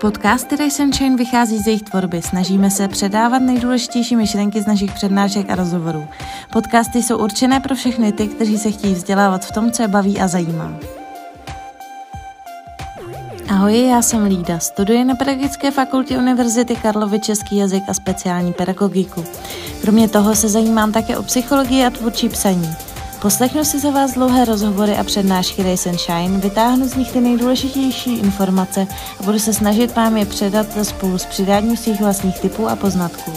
Podcasty Race and Shine vychází z jejich tvorby. Snažíme se předávat nejdůležitější myšlenky z našich přednášek a rozhovorů. Podcasty jsou určené pro všechny ty, kteří se chtějí vzdělávat v tom, co je baví a zajímá. Ahoj, já jsem Lída, studuji na Pedagogické fakultě Univerzity Karlovy český jazyk a speciální pedagogiku. Kromě toho se zajímám také o psychologii a tvůrčí psaní. Poslechnu si za vás dlouhé rozhovory a přednášky Race and Shine, vytáhnu z nich ty nejdůležitější informace a budu se snažit vám je předat spolu s přidáním svých vlastních typů a poznatků.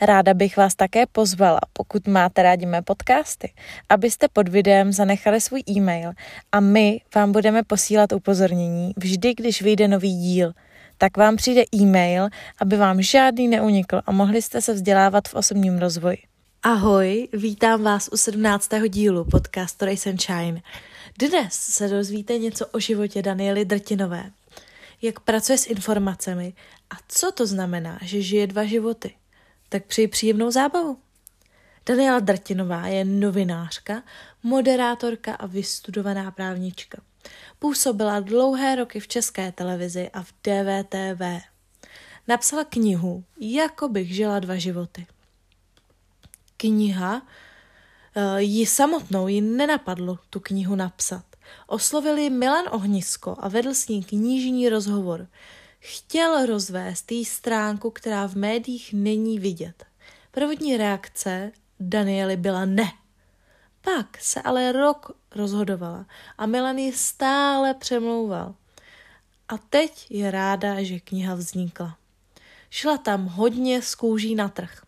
Ráda bych vás také pozvala, pokud máte rádi mé podcasty, abyste pod videem zanechali svůj e-mail a my vám budeme posílat upozornění vždy, když vyjde nový díl. Tak vám přijde e-mail, aby vám žádný neunikl a mohli jste se vzdělávat v osobním rozvoji. Ahoj, vítám vás u 17. dílu podcastu Race and Shine. Dnes se dozvíte něco o životě Daniely Drtinové. Jak pracuje s informacemi a co to znamená, že žije dva životy. Tak přeji příjemnou zábavu. Daniela Drtinová je novinářka, moderátorka a vystudovaná právnička. Působila dlouhé roky v české televizi a v DVTV. Napsala knihu Jako bych žila dva životy kniha, eh, ji samotnou ji nenapadlo tu knihu napsat. Oslovil ji Milan Ohnisko a vedl s ní knižní rozhovor. Chtěl rozvést jí stránku, která v médiích není vidět. Prvotní reakce Daniely byla ne. Pak se ale rok rozhodovala a Milan ji stále přemlouval. A teď je ráda, že kniha vznikla. Šla tam hodně z kůží na trh.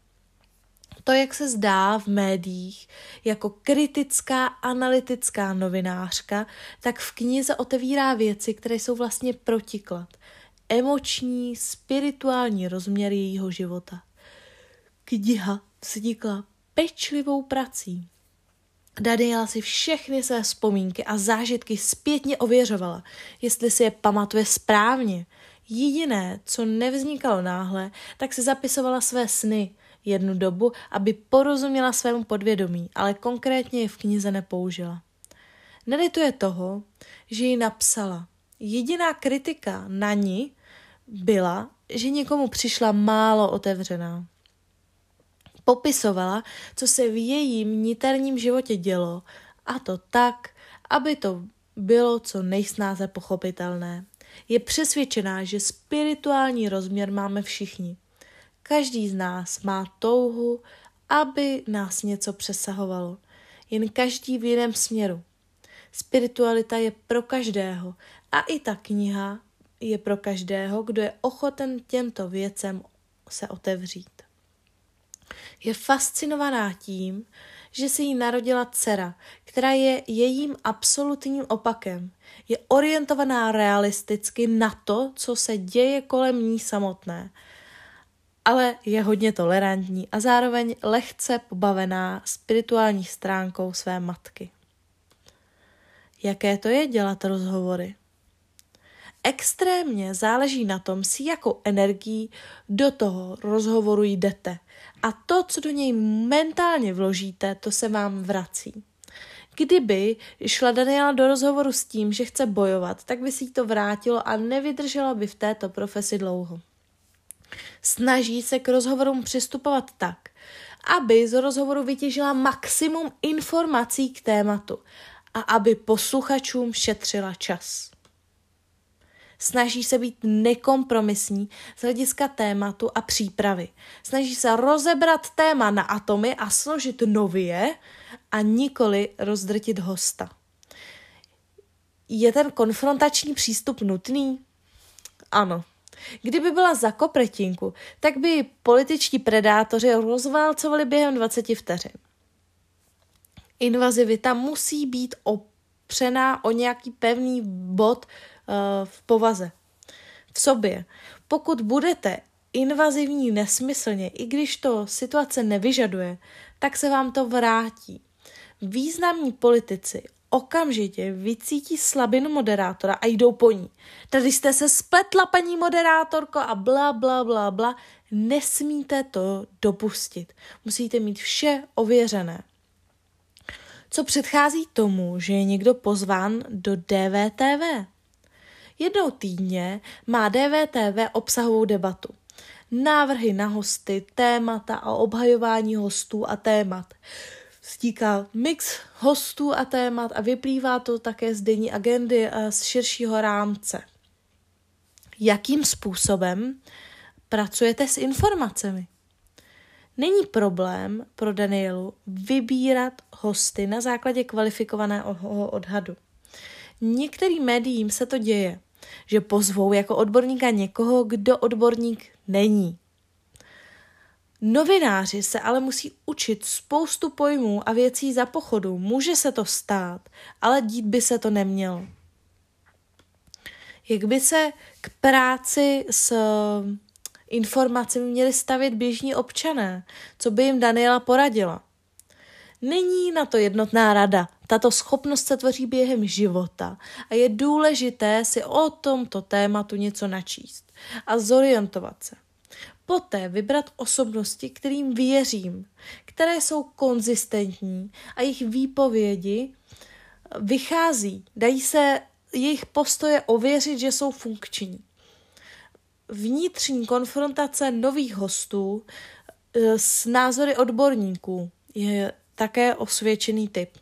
To, jak se zdá v médiích jako kritická analytická novinářka, tak v knize otevírá věci, které jsou vlastně protiklad. Emoční, spirituální rozměr jejího života. Kniha vznikla pečlivou prací. Daniela si všechny své vzpomínky a zážitky zpětně ověřovala, jestli si je pamatuje správně. Jediné, co nevznikalo náhle, tak si zapisovala své sny, jednu dobu, aby porozuměla svému podvědomí, ale konkrétně ji v knize nepoužila. Nelituje toho, že ji napsala. Jediná kritika na ní byla, že někomu přišla málo otevřená. Popisovala, co se v jejím niterním životě dělo, a to tak, aby to bylo co nejsnáze pochopitelné. Je přesvědčená, že spirituální rozměr máme všichni. Každý z nás má touhu, aby nás něco přesahovalo. Jen každý v jiném směru. Spiritualita je pro každého a i ta kniha je pro každého, kdo je ochoten těmto věcem se otevřít. Je fascinovaná tím, že se jí narodila dcera, která je jejím absolutním opakem. Je orientovaná realisticky na to, co se děje kolem ní samotné ale je hodně tolerantní a zároveň lehce pobavená spirituální stránkou své matky. Jaké to je dělat rozhovory? Extrémně záleží na tom, s jakou energií do toho rozhovoru jdete. A to, co do něj mentálně vložíte, to se vám vrací. Kdyby šla Daniela do rozhovoru s tím, že chce bojovat, tak by si jí to vrátilo a nevydržela by v této profesi dlouho. Snaží se k rozhovorům přistupovat tak, aby z rozhovoru vytěžila maximum informací k tématu a aby posluchačům šetřila čas. Snaží se být nekompromisní z hlediska tématu a přípravy. Snaží se rozebrat téma na atomy a složit nově a nikoli rozdrtit hosta. Je ten konfrontační přístup nutný? Ano. Kdyby byla za kopretinku, tak by političtí predátoři rozválcovali během 20 vteřin. Invazivita musí být opřená o nějaký pevný bod uh, v povaze, v sobě. Pokud budete invazivní nesmyslně, i když to situace nevyžaduje, tak se vám to vrátí. Významní politici okamžitě vycítí slabinu moderátora a jdou po ní. Tady jste se spletla, paní moderátorko, a bla, bla, bla, bla. Nesmíte to dopustit. Musíte mít vše ověřené. Co předchází tomu, že je někdo pozván do DVTV? Jednou týdně má DVTV obsahovou debatu. Návrhy na hosty, témata a obhajování hostů a témat. Stíká mix hostů a témat a vyplývá to také z denní agendy a z širšího rámce. Jakým způsobem pracujete s informacemi? Není problém pro Danielu vybírat hosty na základě kvalifikovaného odhadu. Některým médiím se to děje, že pozvou jako odborníka někoho, kdo odborník není. Novináři se ale musí učit spoustu pojmů a věcí za pochodu. Může se to stát, ale dít by se to nemělo. Jak by se k práci s informacemi měli stavit běžní občané? Co by jim Daniela poradila? Není na to jednotná rada. Tato schopnost se tvoří během života a je důležité si o tomto tématu něco načíst a zorientovat se. Poté vybrat osobnosti, kterým věřím, které jsou konzistentní a jejich výpovědi vychází, dají se jejich postoje ověřit, že jsou funkční. Vnitřní konfrontace nových hostů eh, s názory odborníků je také osvědčený typ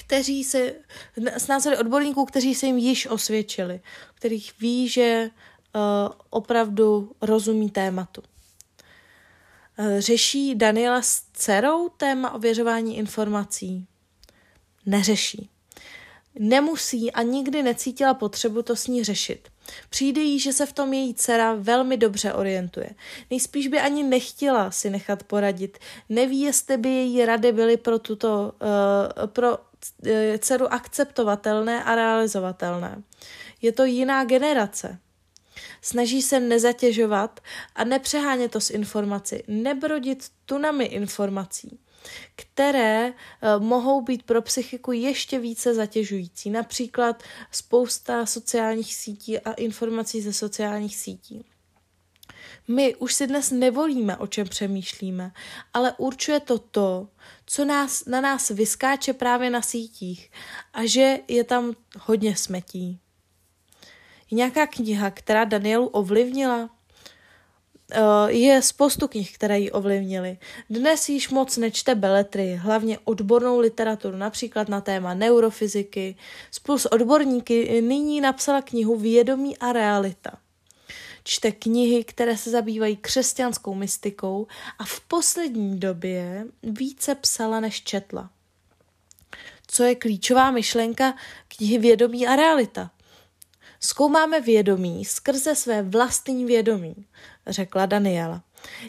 kteří se, s názory odborníků, kteří se jim již osvědčili, kterých ví, že opravdu rozumí tématu. Uh, řeší Daniela s dcerou téma ověřování informací? Neřeší. Nemusí a nikdy necítila potřebu to s ní řešit. Přijde jí, že se v tom její dcera velmi dobře orientuje. Nejspíš by ani nechtěla si nechat poradit. Neví, jestli by její rady byly pro tuto, uh, pro Eh, dceru akceptovatelné a realizovatelné. Je to jiná generace. Snaží se nezatěžovat a nepřehánět to s informací, nebrodit tunami informací, které uh, mohou být pro psychiku ještě více zatěžující. Například spousta sociálních sítí a informací ze sociálních sítí. My už si dnes nevolíme, o čem přemýšlíme, ale určuje to to, co nás, na nás vyskáče právě na sítích a že je tam hodně smetí. Je nějaká kniha, která Danielu ovlivnila? Eh, je spoustu knih, které ji ovlivnily. Dnes již moc nečte beletry, hlavně odbornou literaturu, například na téma neurofyziky. Spolu s odborníky nyní napsala knihu Vědomí a realita čte knihy, které se zabývají křesťanskou mystikou a v poslední době více psala než četla. Co je klíčová myšlenka knihy Vědomí a realita? Zkoumáme vědomí skrze své vlastní vědomí, řekla Daniela.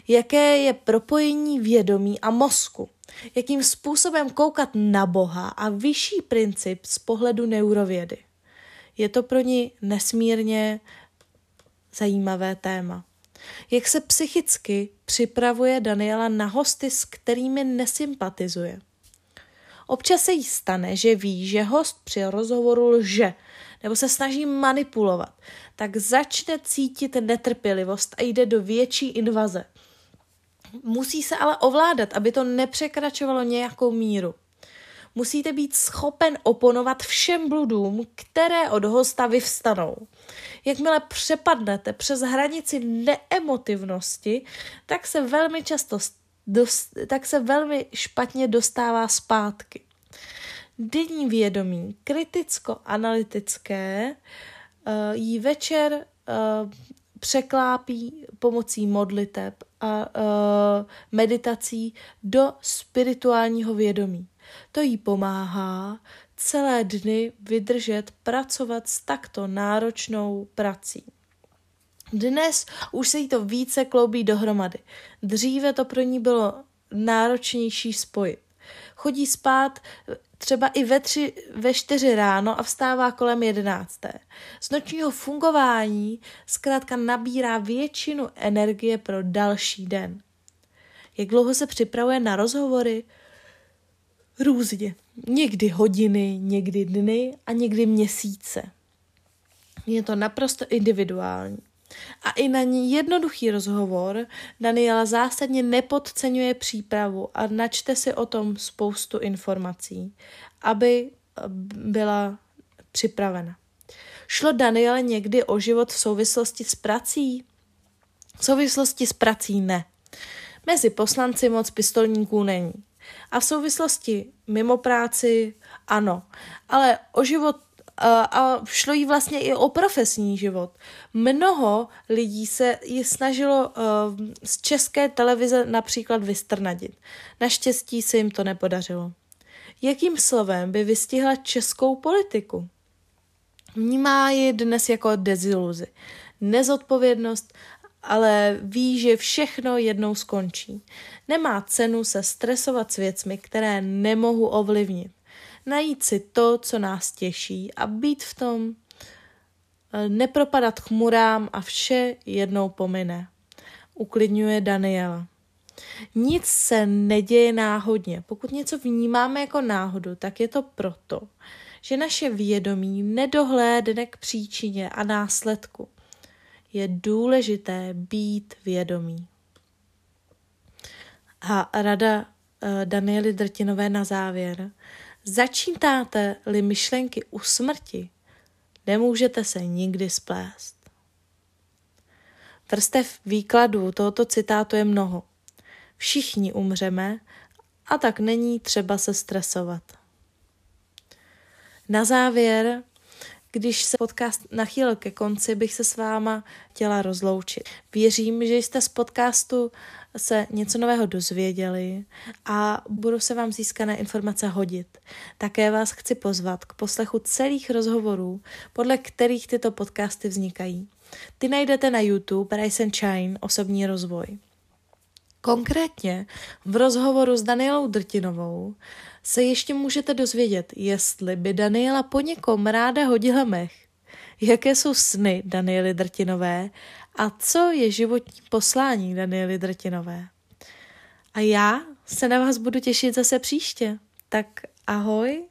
Jaké je propojení vědomí a mozku? Jakým způsobem koukat na Boha a vyšší princip z pohledu neurovědy? Je to pro ní nesmírně zajímavé téma. Jak se psychicky připravuje Daniela na hosty, s kterými nesympatizuje? Občas se jí stane, že ví, že host při rozhovoru lže nebo se snaží manipulovat, tak začne cítit netrpělivost a jde do větší invaze. Musí se ale ovládat, aby to nepřekračovalo nějakou míru. Musíte být schopen oponovat všem bludům, které od hosta vyvstanou. Jakmile přepadnete přes hranici neemotivnosti, tak se velmi často dost, tak se velmi špatně dostává zpátky. Denní vědomí, kriticko-analytické, uh, jí večer uh, překlápí pomocí modliteb a uh, meditací do spirituálního vědomí. To jí pomáhá celé dny vydržet pracovat s takto náročnou prací. Dnes už se jí to více kloubí dohromady. Dříve to pro ní bylo náročnější spojit. Chodí spát třeba i ve, tři, ve čtyři ráno a vstává kolem jedenácté. Z nočního fungování zkrátka nabírá většinu energie pro další den. Jak dlouho se připravuje na rozhovory? Různě. Někdy hodiny, někdy dny a někdy měsíce. Je to naprosto individuální. A i na ní jednoduchý rozhovor Daniela zásadně nepodceňuje přípravu a načte si o tom spoustu informací, aby byla připravena. Šlo Daniele někdy o život v souvislosti s prací? V souvislosti s prací ne. Mezi poslanci moc pistolníků není. A v souvislosti mimo práci ano. Ale o život a šlo jí vlastně i o profesní život. Mnoho lidí se ji snažilo z české televize například vystrnadit. Naštěstí se jim to nepodařilo. Jakým slovem by vystihla českou politiku? Vnímá ji dnes jako deziluzi, nezodpovědnost, ale ví, že všechno jednou skončí. Nemá cenu se stresovat s věcmi, které nemohu ovlivnit. Najít si to, co nás těší a být v tom, eh, nepropadat chmurám a vše jednou pomine. Uklidňuje Daniela. Nic se neděje náhodně. Pokud něco vnímáme jako náhodu, tak je to proto, že naše vědomí nedohlédne k příčině a následku. Je důležité být vědomí. A rada uh, Daniely Drtinové na závěr. Začítáte-li myšlenky u smrti, nemůžete se nikdy splést. Vrstev výkladů tohoto citátu je mnoho. Všichni umřeme a tak není třeba se stresovat. Na závěr, když se podcast nachýlil ke konci, bych se s váma chtěla rozloučit. Věřím, že jste z podcastu se něco nového dozvěděli a budu se vám získané informace hodit. Také vás chci pozvat k poslechu celých rozhovorů, podle kterých tyto podcasty vznikají. Ty najdete na YouTube Rise and Shine osobní rozvoj. Konkrétně v rozhovoru s Danielou Drtinovou se ještě můžete dozvědět, jestli by Daniela po někom ráda hodila mech, jaké jsou sny Daniely Drtinové a co je životní poslání Daniely Drtinové. A já se na vás budu těšit zase příště. Tak ahoj